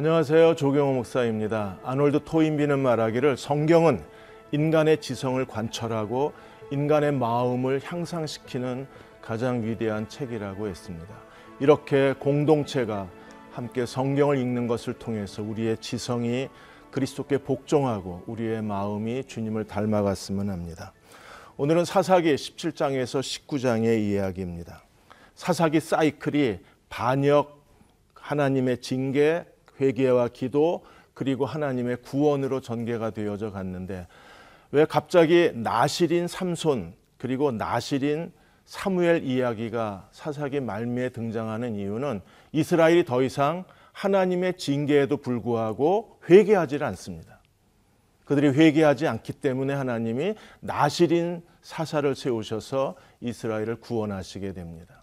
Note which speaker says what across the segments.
Speaker 1: 안녕하세요. 조경호 목사입니다. 아놀드 토인비는 말하기를 성경은 인간의 지성을 관철하고 인간의 마음을 향상시키는 가장 위대한 책이라고 했습니다. 이렇게 공동체가 함께 성경을 읽는 것을 통해서 우리의 지성이 그리스도께 복종하고 우리의 마음이 주님을 닮아갔으면 합니다. 오늘은 사사기 17장에서 19장의 이야기입니다. 사사기 사이클이 반역, 하나님의 징계, 회개와 기도, 그리고 하나님의 구원으로 전개가 되어져 갔는데 왜 갑자기 나실인 삼손 그리고 나실인 사무엘 이야기가 사사기 말미에 등장하는 이유는 이스라엘이 더 이상 하나님의 징계에도 불구하고 회개하지 않습니다. 그들이 회개하지 않기 때문에 하나님이 나실인 사사를 세우셔서 이스라엘을 구원하시게 됩니다.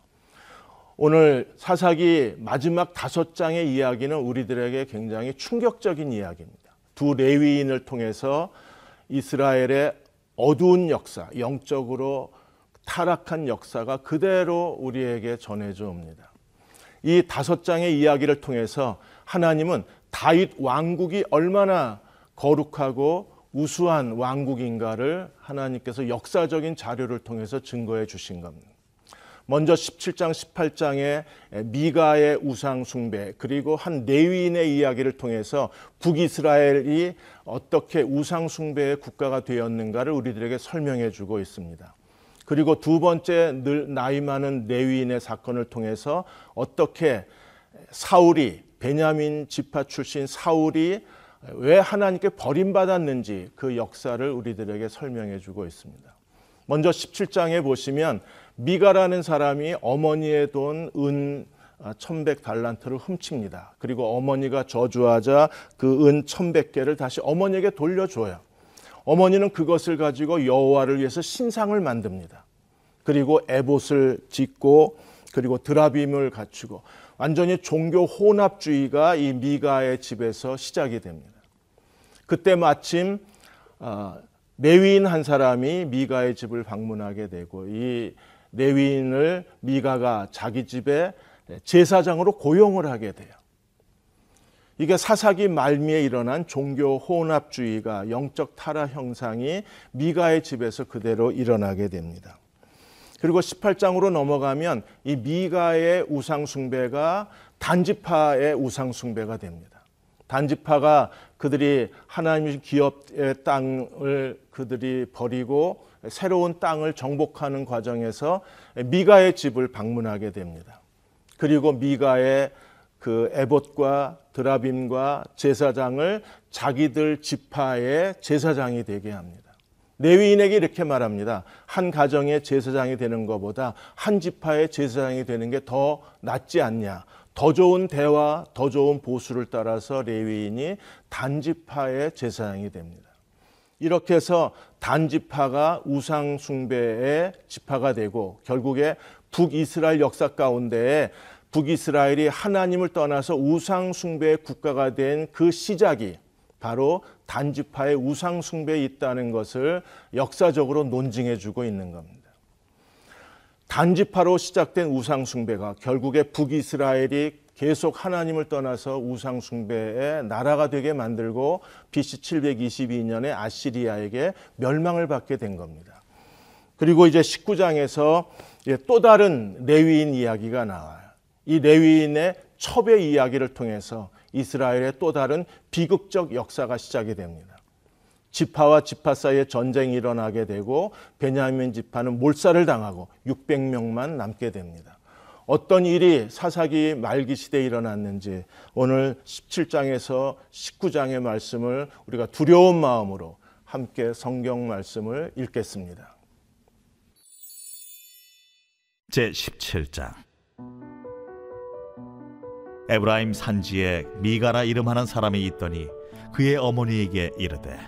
Speaker 1: 오늘 사사기 마지막 다섯 장의 이야기는 우리들에게 굉장히 충격적인 이야기입니다. 두 레위인을 통해서 이스라엘의 어두운 역사, 영적으로 타락한 역사가 그대로 우리에게 전해져 옵니다. 이 다섯 장의 이야기를 통해서 하나님은 다윗 왕국이 얼마나 거룩하고 우수한 왕국인가를 하나님께서 역사적인 자료를 통해서 증거해 주신 겁니다. 먼저 17장 18장에 미가의 우상 숭배 그리고 한 레위인의 이야기를 통해서 북이스라엘이 어떻게 우상 숭배의 국가가 되었는가를 우리들에게 설명해 주고 있습니다. 그리고 두 번째 늘 나이 많은 레위인의 사건을 통해서 어떻게 사울이 베냐민 지파 출신 사울이 왜 하나님께 버림받았는지 그 역사를 우리들에게 설명해 주고 있습니다. 먼저 17장에 보시면 미가라는 사람이 어머니의 돈은 1100달란트를 훔칩니다. 그리고 어머니가 저주하자 그은 1100개를 다시 어머니에게 돌려줘요. 어머니는 그것을 가지고 여호와를 위해서 신상을 만듭니다. 그리고 에봇을 짓고 그리고 드라빔을 갖추고 완전히 종교 혼합주의가 이 미가의 집에서 시작이 됩니다. 그때 마침 레위인 한 사람이 미가의 집을 방문하게 되고 이 레위인을 미가가 자기 집에 제사장으로 고용을 하게 돼요. 이게 사사기 말미에 일어난 종교 혼합주의가 영적 타락 형상이 미가의 집에서 그대로 일어나게 됩니다. 그리고 18장으로 넘어가면 이 미가의 우상 숭배가 단지파의 우상 숭배가 됩니다. 단지파가 그들이 하나님의 기업의 땅을 그들이 버리고 새로운 땅을 정복하는 과정에서 미가의 집을 방문하게 됩니다. 그리고 미가의 그 에봇과 드라빔과 제사장을 자기들 지파의 제사장이 되게 합니다. 레위인에게 이렇게 말합니다. 한 가정의 제사장이 되는 것보다 한 지파의 제사장이 되는 게 더 낫지 않냐. 더 좋은 대화, 더 좋은 보수를 따라서 레위인이 단지파의 제사장이 됩니다. 이렇게 해서 단지파가 우상 숭배의 지파가 되고 결국에 북이스라엘 역사 가운데 북이스라엘이 하나님을 떠나서 우상 숭배의 국가가 된 그 시작이 바로 단지파의 우상 숭배에 있다는 것을 역사적으로 논증해 주고 있는 겁니다. 단지파로 시작된 우상 숭배가 결국에 북이스라엘이 계속 하나님을 떠나서 우상 숭배의 나라가 되게 만들고 BC 722년에 아시리아에게 멸망을 받게 된 겁니다. 그리고 이제 19장에서 또 다른 레위인 이야기가 나와요. 이 레위인의 첩의 이야기를 통해서 이스라엘의 또 다른 비극적 역사가 시작이 됩니다. 지파와 지파 사이에 전쟁이 일어나게 되고 베냐민 지파는 몰살을 당하고 600명만 남게 됩니다. 어떤 일이 사사기 말기 시대에 일어났는지 오늘 17장에서 19장의 말씀을 우리가 두려운 마음으로 함께 성경 말씀을 읽겠습니다.
Speaker 2: 제 17장 에브라임 산지에 미가라 이름하는 사람이 있더니 그의 어머니에게 이르되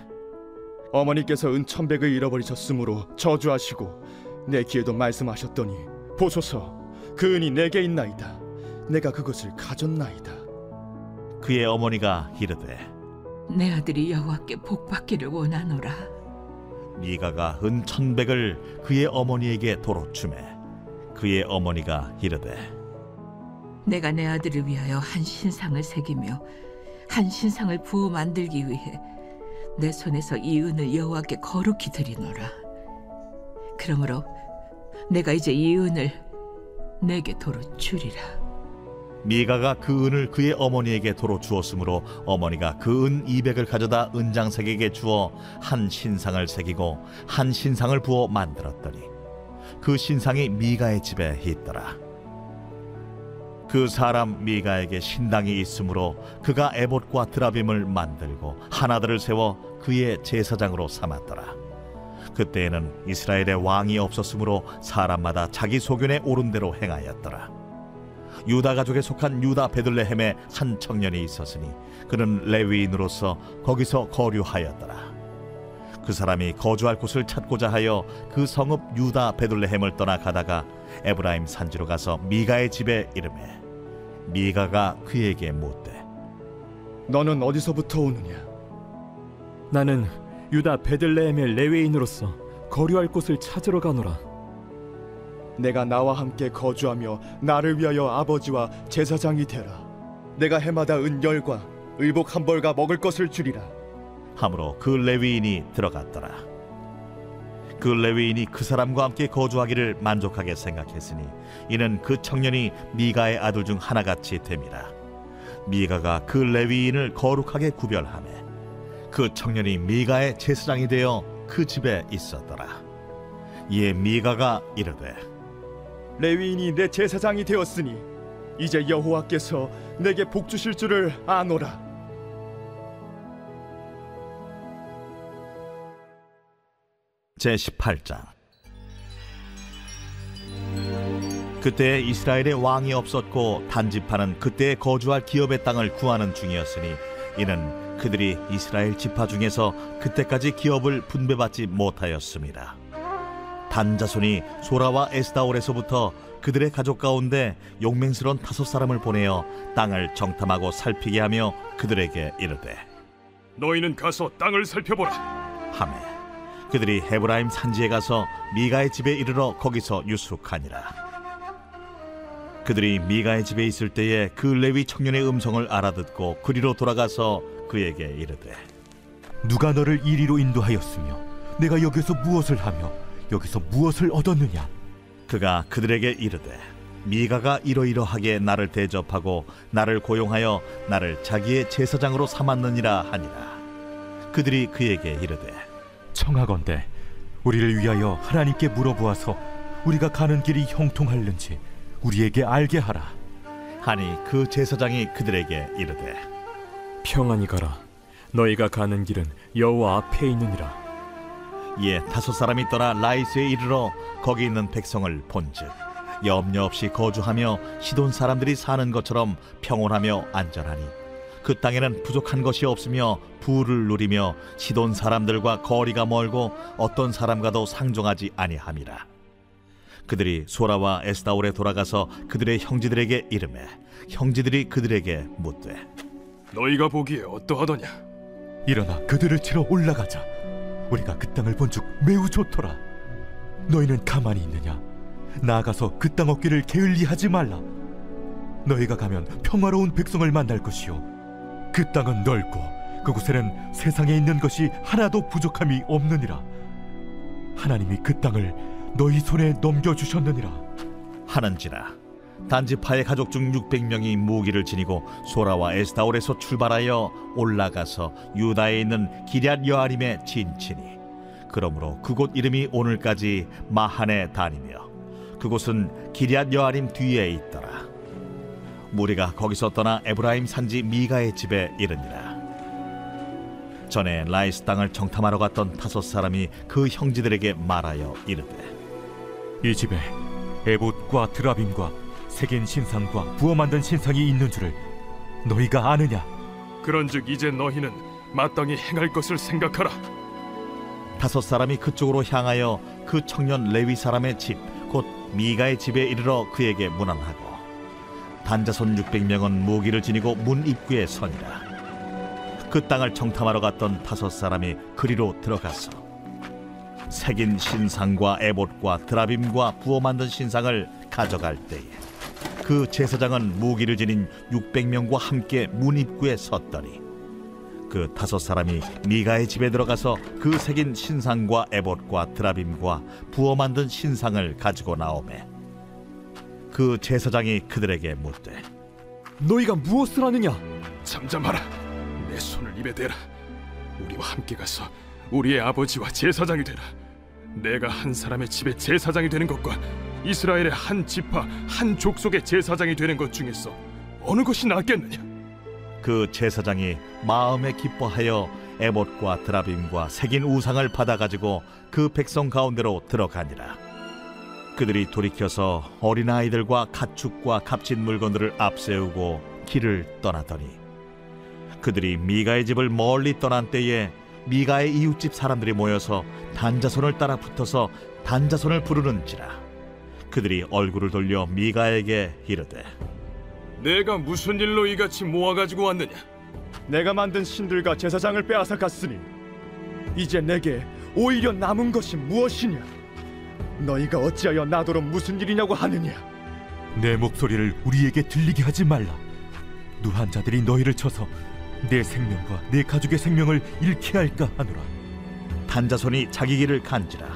Speaker 3: 어머니께서 은 천백을 잃어버리셨으므로 저주하시고 내 귀에도 말씀하셨더니 보소서 그 은이 내게 있나이다 내가 그것을 가졌나이다
Speaker 2: 그의 어머니가 이르되
Speaker 4: 내 아들이 여호와께 복받기를 원하노라.
Speaker 2: 미가가 은 천백을 그의 어머니에게 도로 주매 그의 어머니가 이르되
Speaker 4: 내가 내 아들을 위하여 한 신상을 새기며 한 신상을 부어 만들기 위해 내 손에서 이 은을 여호와께 거룩히 드리노라. 그러므로 내가 이제 이 은을 내게 도로 주리라.
Speaker 2: 미가가 그 은을 그의 어머니에게 도로 주었으므로 어머니가 그은 200을 가져다 은장색에게 주어 한 신상을 새기고 한 신상을 부어 만들었더니 그 신상이 미가의 집에 있더라. 그 사람 미가에게 신당이 있으므로 그가 에봇과 드라빔을 만들고 하나들을 세워 그의 제사장으로 삼았더라. 그때에는 이스라엘에 왕이 없었으므로 사람마다 자기 소견에 오른 대로 행하였더라. 유다 가족에 속한 유다 베들레헴에 한 청년이 있었으니 그는 레위인으로서 거기서 거류하였더라. 그 사람이 거주할 곳을 찾고자 하여 그 성읍 유다 베들레헴을 떠나 가다가 에브라임 산지로 가서 미가의 집에 이르매 미가가 그에게 묻되
Speaker 3: 너는 어디서부터 오느냐?
Speaker 5: 나는 유다 베들레헴의 레위인으로서 거류할 곳을 찾으러 가노라.
Speaker 3: 내가 나와 함께 거주하며 나를 위하여 아버지와 제사장이 되라. 내가 해마다 은열과 의복 한 벌과 먹을 것을 주리라.
Speaker 2: 함으로 그 레위인이 들어갔더라. 그 레위인이 그 사람과 함께 거주하기를 만족하게 생각했으니 이는 그 청년이 미가의 아들 중 하나같이 됨이라. 미가가 그 레위인을 거룩하게 구별하며 그 청년이 미가의 제사장이 되어 그 집에 있었더라. 이에 미가가 이르되
Speaker 3: 레위인이 내 제사장이 되었으니 이제 여호와께서 내게 복 주실 줄을 아노라.
Speaker 2: 제 18장 그때 이스라엘에 왕이 없었고 단지파는 그때 거주할 기업의 땅을 구하는 중이었으니 이는 그들이 이스라엘 지파 중에서 그때까지 기업을 분배받지 못하였습니다. 단자손이 소라와 에스다올에서부터 그들의 가족 가운데 용맹스러운 다섯 사람을 보내어 땅을 정탐하고 살피게 하며 그들에게 이르되
Speaker 6: 너희는 가서 땅을 살펴보라.
Speaker 2: 하매 그들이 헤브라임 산지에 가서 미가의 집에 이르러 거기서 유숙하니라 그들이 미가의 집에 있을 때에 그 레위 청년의 음성을 알아듣고 그리로 돌아가서 그에게 이르되
Speaker 7: 누가 너를 이리로 인도하였으며 내가 여기서 무엇을 하며 여기서 무엇을 얻었느냐?
Speaker 2: 그가 그들에게 이르되 미가가 이러이러하게 나를 대접하고 나를 고용하여 나를 자기의 제사장으로 삼았느니라 하니라. 그들이 그에게 이르되
Speaker 7: 청하건대 우리를 위하여 하나님께 물어보아서 우리가 가는 길이 형통할는지 우리에게 알게 하라
Speaker 2: 하니 그 제사장이 그들에게 이르되
Speaker 5: 평안히 가라. 너희가 가는 길은 여호와 앞에 있느니라.
Speaker 2: 이에 다섯 사람이 떠나 라이스에 이르러 거기 있는 백성을 본즉 염려 없이 거주하며 시돈 사람들이 사는 것처럼 평온하며 안전하니 그 땅에는 부족한 것이 없으며 부를 누리며 시돈 사람들과 거리가 멀고 어떤 사람과도 상종하지 아니함이라 그들이 소라와 에스다올에 돌아가서 그들의 형제들에게 이르매 형제들이 그들에게 묻되
Speaker 6: 너희가 보기에 어떠하더냐?
Speaker 7: 일어나 그들을 치러 올라가자. 우리가 그 땅을 본즉 매우 좋더라. 너희는 가만히 있느냐? 나아가서 그 땅 얻기를 게을리하지 말라. 너희가 가면 평화로운 백성을 만날 것이요. 그 땅은 넓고 그곳에는 세상에 있는 것이 하나도 부족함이 없느니라. 하나님이 그 땅을 너희 손에 넘겨주셨느니라.
Speaker 2: 하는지라. 단지파의 가족 중 600명이 무기를 지니고 소라와 에스다올에서 출발하여 올라가서 유다에 있는 기럇 여아림에 진치니. 그러므로 그곳 이름이 오늘까지 마하네 단이며 그곳은 기럇 여아림 뒤에 있더라. 무리가 거기서 떠나 에브라임 산지 미가의 집에 이르니라. 전에 라이스 땅을 정탐하러 갔던 다섯 사람이 그 형제들에게 말하여 이르되
Speaker 7: 이 집에 에봇과 드라빔과 색인 신상과 부어 만든 신상이 있는 줄을 너희가 아느냐
Speaker 6: 그런즉 이제 너희는 마땅히 행할 것을 생각하라.
Speaker 2: 다섯 사람이 그쪽으로 향하여 그 청년 레위 사람의 집 곧 미가의 집에 이르러 그에게 문안하고 단자손 600명은 무기를 지니고 문 입구에 서니라 그 땅을 정탐하러 갔던 다섯 사람이 그리로 들어가서 색인 신상과 에봇과 드라빔과 부어 만든 신상을 가져갈 때에 그 제사장은 무기를 지닌 600명과 함께 문 입구에 섰더니 그 다섯 사람이 미가의 집에 들어가서 그 새긴 신상과 에봇과 드라빔과 부어 만든 신상을 가지고 나오매 그 제사장이 그들에게 묻되
Speaker 3: 너희가 무엇을 하느냐?
Speaker 6: 잠잠하라. 내 손을 입에 대라. 우리와 함께 가서 우리의 아버지와 제사장이 되라. 내가 한 사람의 집에 제사장이 되는 것과 이스라엘의 한 지파 한 족속의 제사장이 되는 것 중에서 어느 것이 낫겠느냐?
Speaker 2: 그 제사장이 마음에 기뻐하여 에봇과 드라빔과 새긴 우상을 받아 가지고 그 백성 가운데로 들어가니라. 그들이 돌이켜서 어린 아이들과 가축과 값진 물건들을 앞세우고 길을 떠나더니 그들이 미가의 집을 멀리 떠난 때에 미가의 이웃집 사람들이 모여서 단자손을 따라 붙어서 단자손을 부르는지라 그들이 얼굴을 돌려 미가에게 이르되
Speaker 6: 내가 무슨 일로 이같이 모아가지고 왔느냐?
Speaker 3: 내가 만든 신들과 제사장을 빼앗아 갔으니 이제 내게 오히려 남은 것이 무엇이냐? 너희가 어찌하여 나더러 무슨 일이냐고 하느냐?
Speaker 7: 내 목소리를 우리에게 들리게 하지 말라. 누한 자들이 너희를 쳐서 내 생명과 내 가족의 생명을 잃게 할까 하노라.
Speaker 2: 단자손이 자기 길을 간지라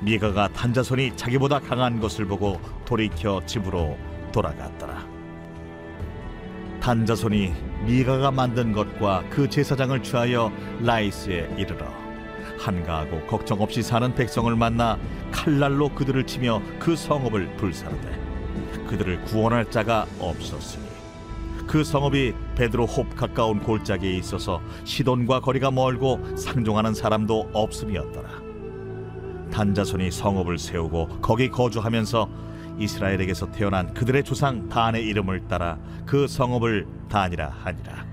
Speaker 2: 미가가 단자손이 자기보다 강한 것을 보고 돌이켜 집으로 돌아갔더라 단자손이 미가가 만든 것과 그 제사장을 취하여 라이스에 이르러 한가하고 걱정 없이 사는 백성을 만나 칼날로 그들을 치며 그 성읍을 불사르되 그들을 구원할 자가 없었으니 그 성읍이 베드로 홉 가까운 골짜기에 있어서 시돈과 거리가 멀고 상종하는 사람도 없음이었더라. 단자손이 성읍을 세우고 거기 거주하면서 이스라엘에게서 태어난 그들의 조상 단의 이름을 따라 그 성읍을 단이라 하니라.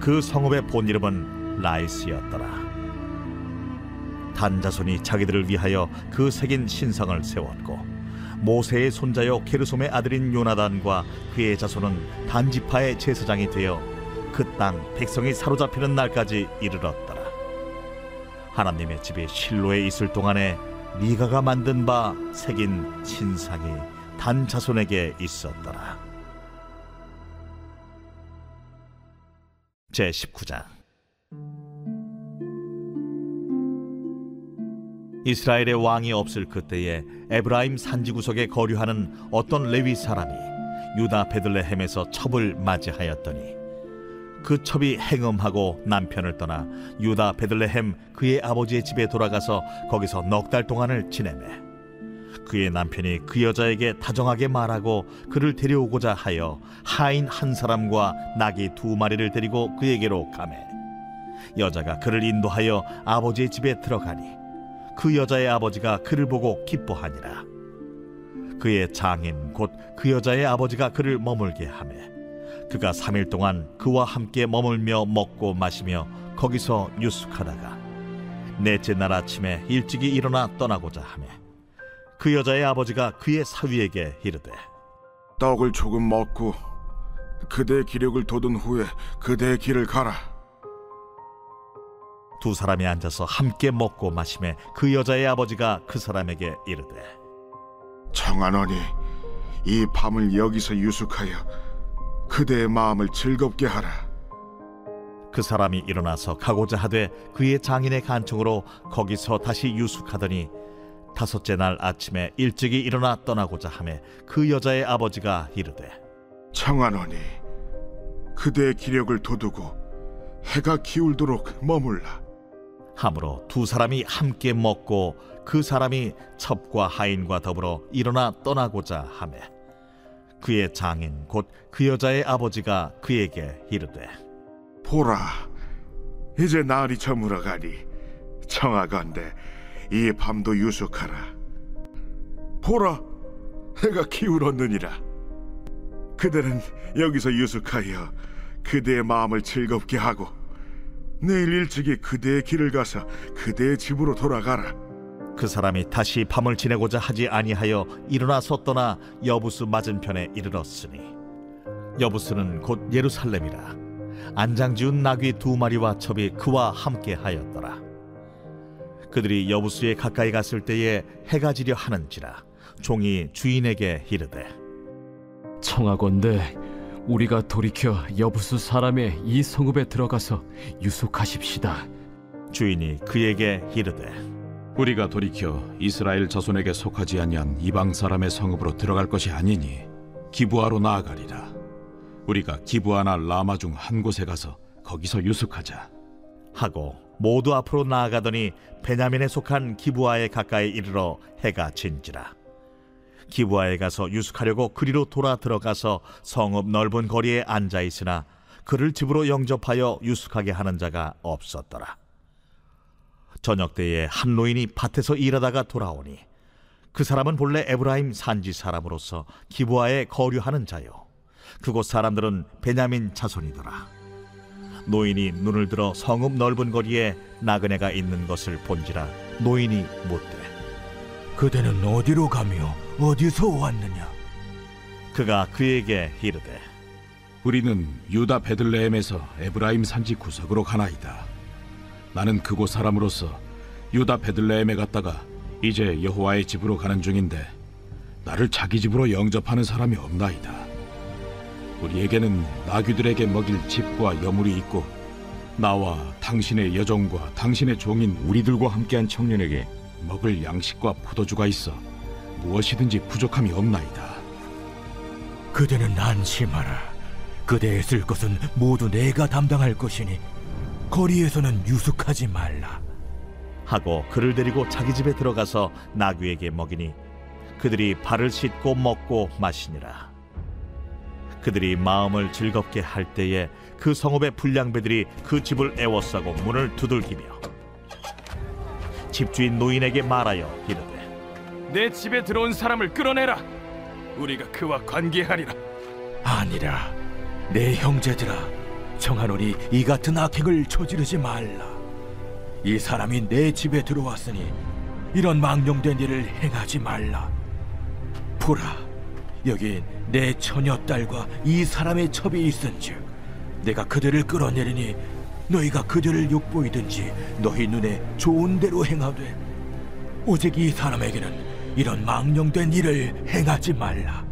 Speaker 2: 그 성읍의 본 이름은 라이스였더라. 단자손이 자기들을 위하여 그 새긴 신상을 세웠고 모세의 손자요 게르솜의 아들인 요나단과 그의 자손은 단지파의 제사장이 되어 그 땅 백성이 사로잡히는 날까지 이르렀더라. 하나님의 집이 실로에 있을 동안에 미가가 만든 바 새긴 신상이 단 자손에게 있었더라. 제 19장 이스라엘의 왕이 없을 그때에 에브라임 산지 구석에 거류하는 어떤 레위 사람이 유다 베들레헴에서 첩을 맞이하였더니 그 첩이 행음하고 남편을 떠나 유다 베들레헴 그의 아버지의 집에 돌아가서 거기서 넉 달 동안을 지내매 그의 남편이 그 여자에게 다정하게 말하고 그를 데려오고자 하여 하인 한 사람과 나귀 두 마리를 데리고 그에게로 가매 여자가 그를 인도하여 아버지의 집에 들어가니 그 여자의 아버지가 그를 보고 기뻐하니라. 그의 장인 곧 그 여자의 아버지가 그를 머물게 하매 그가 삼일 동안 그와 함께 머물며 먹고 마시며 거기서 유숙하다가 넷째 날 아침에 일찍이 일어나 떠나고자 하매 그 여자의 아버지가 그의 사위에게 이르되
Speaker 8: 떡을 조금 먹고 그대의 기력을 돋은 후에 그대의 길을 가라.
Speaker 2: 두 사람이 앉아서 함께 먹고 마시매 그 여자의 아버지가 그 사람에게 이르되
Speaker 8: 청하노니 이 밤을 여기서 유숙하여 그대의 마음을 즐겁게 하라.
Speaker 2: 그 사람이 일어나서 가고자 하되 그의 장인의 간청으로 거기서 다시 유숙하더니 다섯째 날 아침에 일찍이 일어나 떠나고자 하매 그 여자의 아버지가 이르되
Speaker 8: 청하노니 그대의 기력을 돋우고 해가 기울도록 머물라.
Speaker 2: 함으로 두 사람이 함께 먹고 그 사람이 첩과 하인과 더불어 일어나 떠나고자 하매 그의 장인 곧 그 여자의 아버지가 그에게 이르되
Speaker 8: 보라, 이제 날이 저물어 가니 청하건대 이 밤도 유숙하라. 보라, 해가 기울었느니라. 그대는 여기서 유숙하여 그대의 마음을 즐겁게 하고 내일 일찍이 그대의 길을 가서 그대의 집으로 돌아가라.
Speaker 2: 그 사람이 다시 밤을 지내고자 하지 아니하여 일어나서 떠나 여부스 맞은편에 이르렀으니. 여부스는 곧 예루살렘이라. 안장지운 나귀 두 마리와 첩이 그와 함께 하였더라. 그들이 여부스에 가까이 갔을 때에 해가 지려 하는지라 종이 주인에게 이르되
Speaker 5: 청하건대 우리가 돌이켜 여부수 사람의 이 성읍에 들어가서 유숙하십시다.
Speaker 2: 주인이 그에게 이르되
Speaker 6: 우리가 돌이켜 이스라엘 자손에게 속하지 아니한 이방 사람의 성읍으로 들어갈 것이 아니니 기부하로 나아가리라. 우리가 기부하나 라마 중 한 곳에 가서 거기서 유숙하자.
Speaker 2: 하고 모두 앞으로 나아가더니 베냐민에 속한 기부아에 가까이 이르러 해가 진지라 기부아에 가서 유숙하려고 그리로 돌아 들어가서 성읍 넓은 거리에 앉아 있으나 그를 집으로 영접하여 유숙하게 하는 자가 없었더라. 저녁 때에 한 노인이 밭에서 일하다가 돌아오니 그 사람은 본래 에브라임 산지 사람으로서 기부아에 거류하는 자요. 그곳 사람들은 베냐민 자손이더라. 노인이 눈을 들어 성읍 넓은 거리에 나그네가 있는 것을 본지라 노인이 묻되
Speaker 7: 그대는 어디로 가며 어디서 왔느냐?
Speaker 2: 그가 그에게 이르되
Speaker 6: 우리는 유다 베들레헴에서 에브라임 산지 구석으로 가나이다. 나는 그곳 사람으로서 유다 베들레헴에 갔다가 이제 여호와의 집으로 가는 중인데 나를 자기 집으로 영접하는 사람이 없나이다. 우리에게는 나귀들에게 먹일 집과 여물이 있고 나와 당신의 여종과 당신의 종인 우리들과 함께한 청년에게 먹을 양식과 포도주가 있어 무엇이든지 부족함이 없나이다.
Speaker 7: 그대는 안심하라. 그대의 쓸 것은 모두 내가 담당할 것이니 거리에서는 유숙하지 말라.
Speaker 2: 하고 그를 데리고 자기 집에 들어가서 나귀에게 먹이니 그들이 발을 씻고 먹고 마시니라 그들이 마음을 즐겁게 할 때에 그 성읍의 불량배들이 그 집을 애워싸고 문을 두들기며 집주인 노인에게 말하여 이르되
Speaker 6: 내 집에 들어온 사람을 끌어내라. 우리가 그와 관계하리라.
Speaker 7: 아니라 내 형제들아 청하노니 이 같은 악행을 저지르지 말라. 이 사람이 내 집에 들어왔으니 이런 망령된 일을 행하지 말라. 보라, 여기 내 처녀 딸과 이 사람의 첩이 있은즉 내가 그들을 끌어내리니 너희가 그들을 욕보이든지 너희 눈에 좋은 대로 행하되 오직 이 사람에게는 이런 망령된 일을 행하지 말라.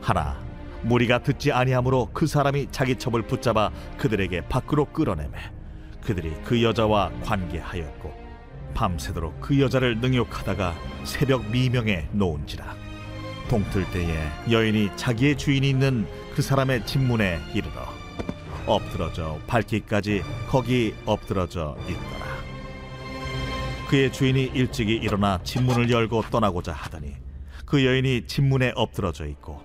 Speaker 2: 하나 무리가 듣지 아니하므로 그 사람이 자기 첩을 붙잡아 그들에게 밖으로 끌어내매 그들이 그 여자와 관계하였고 밤새도록 그 여자를 능욕하다가 새벽 미명에 놓은지라 동틀 때에 여인이 자기의 주인이 있는 그 사람의 집문에 이르러 엎드러져 밟기까지 거기 엎드러져 있더라 그의 주인이 일찍이 일어나 집문을 열고 떠나고자 하더니 그 여인이 집문에 엎드러져 있고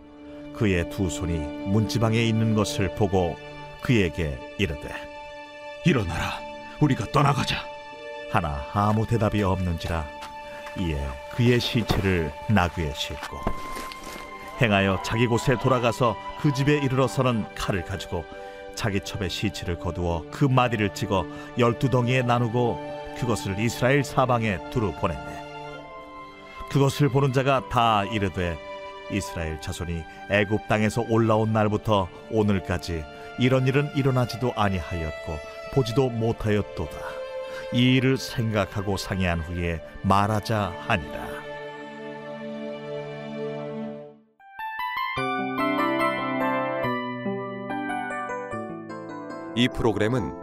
Speaker 2: 그의 두 손이 문지방에 있는 것을 보고 그에게 이르되
Speaker 6: 일어나라. 우리가 떠나가자.
Speaker 2: 하나 아무 대답이 없는지라 이에 그의 시체를 나귀에 싣고 행하여 자기 곳에 돌아가서 그 집에 이르러서는 칼을 가지고 자기 첩의 시체를 거두어 그 마디를 찍어 열두 덩이에 나누고 그것을 이스라엘 사방에 두루 보냈네 그것을 보는 자가 다 이르되 이스라엘 자손이 애굽 땅에서 올라온 날부터 오늘까지 이런 일은 일어나지도 아니하였고 보지도 못하였도다. 이 일을 생각하고 상의한 후에 말하자 하니라.
Speaker 9: 이 프로그램은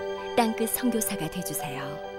Speaker 10: 땅끝 선교사가 되주세요.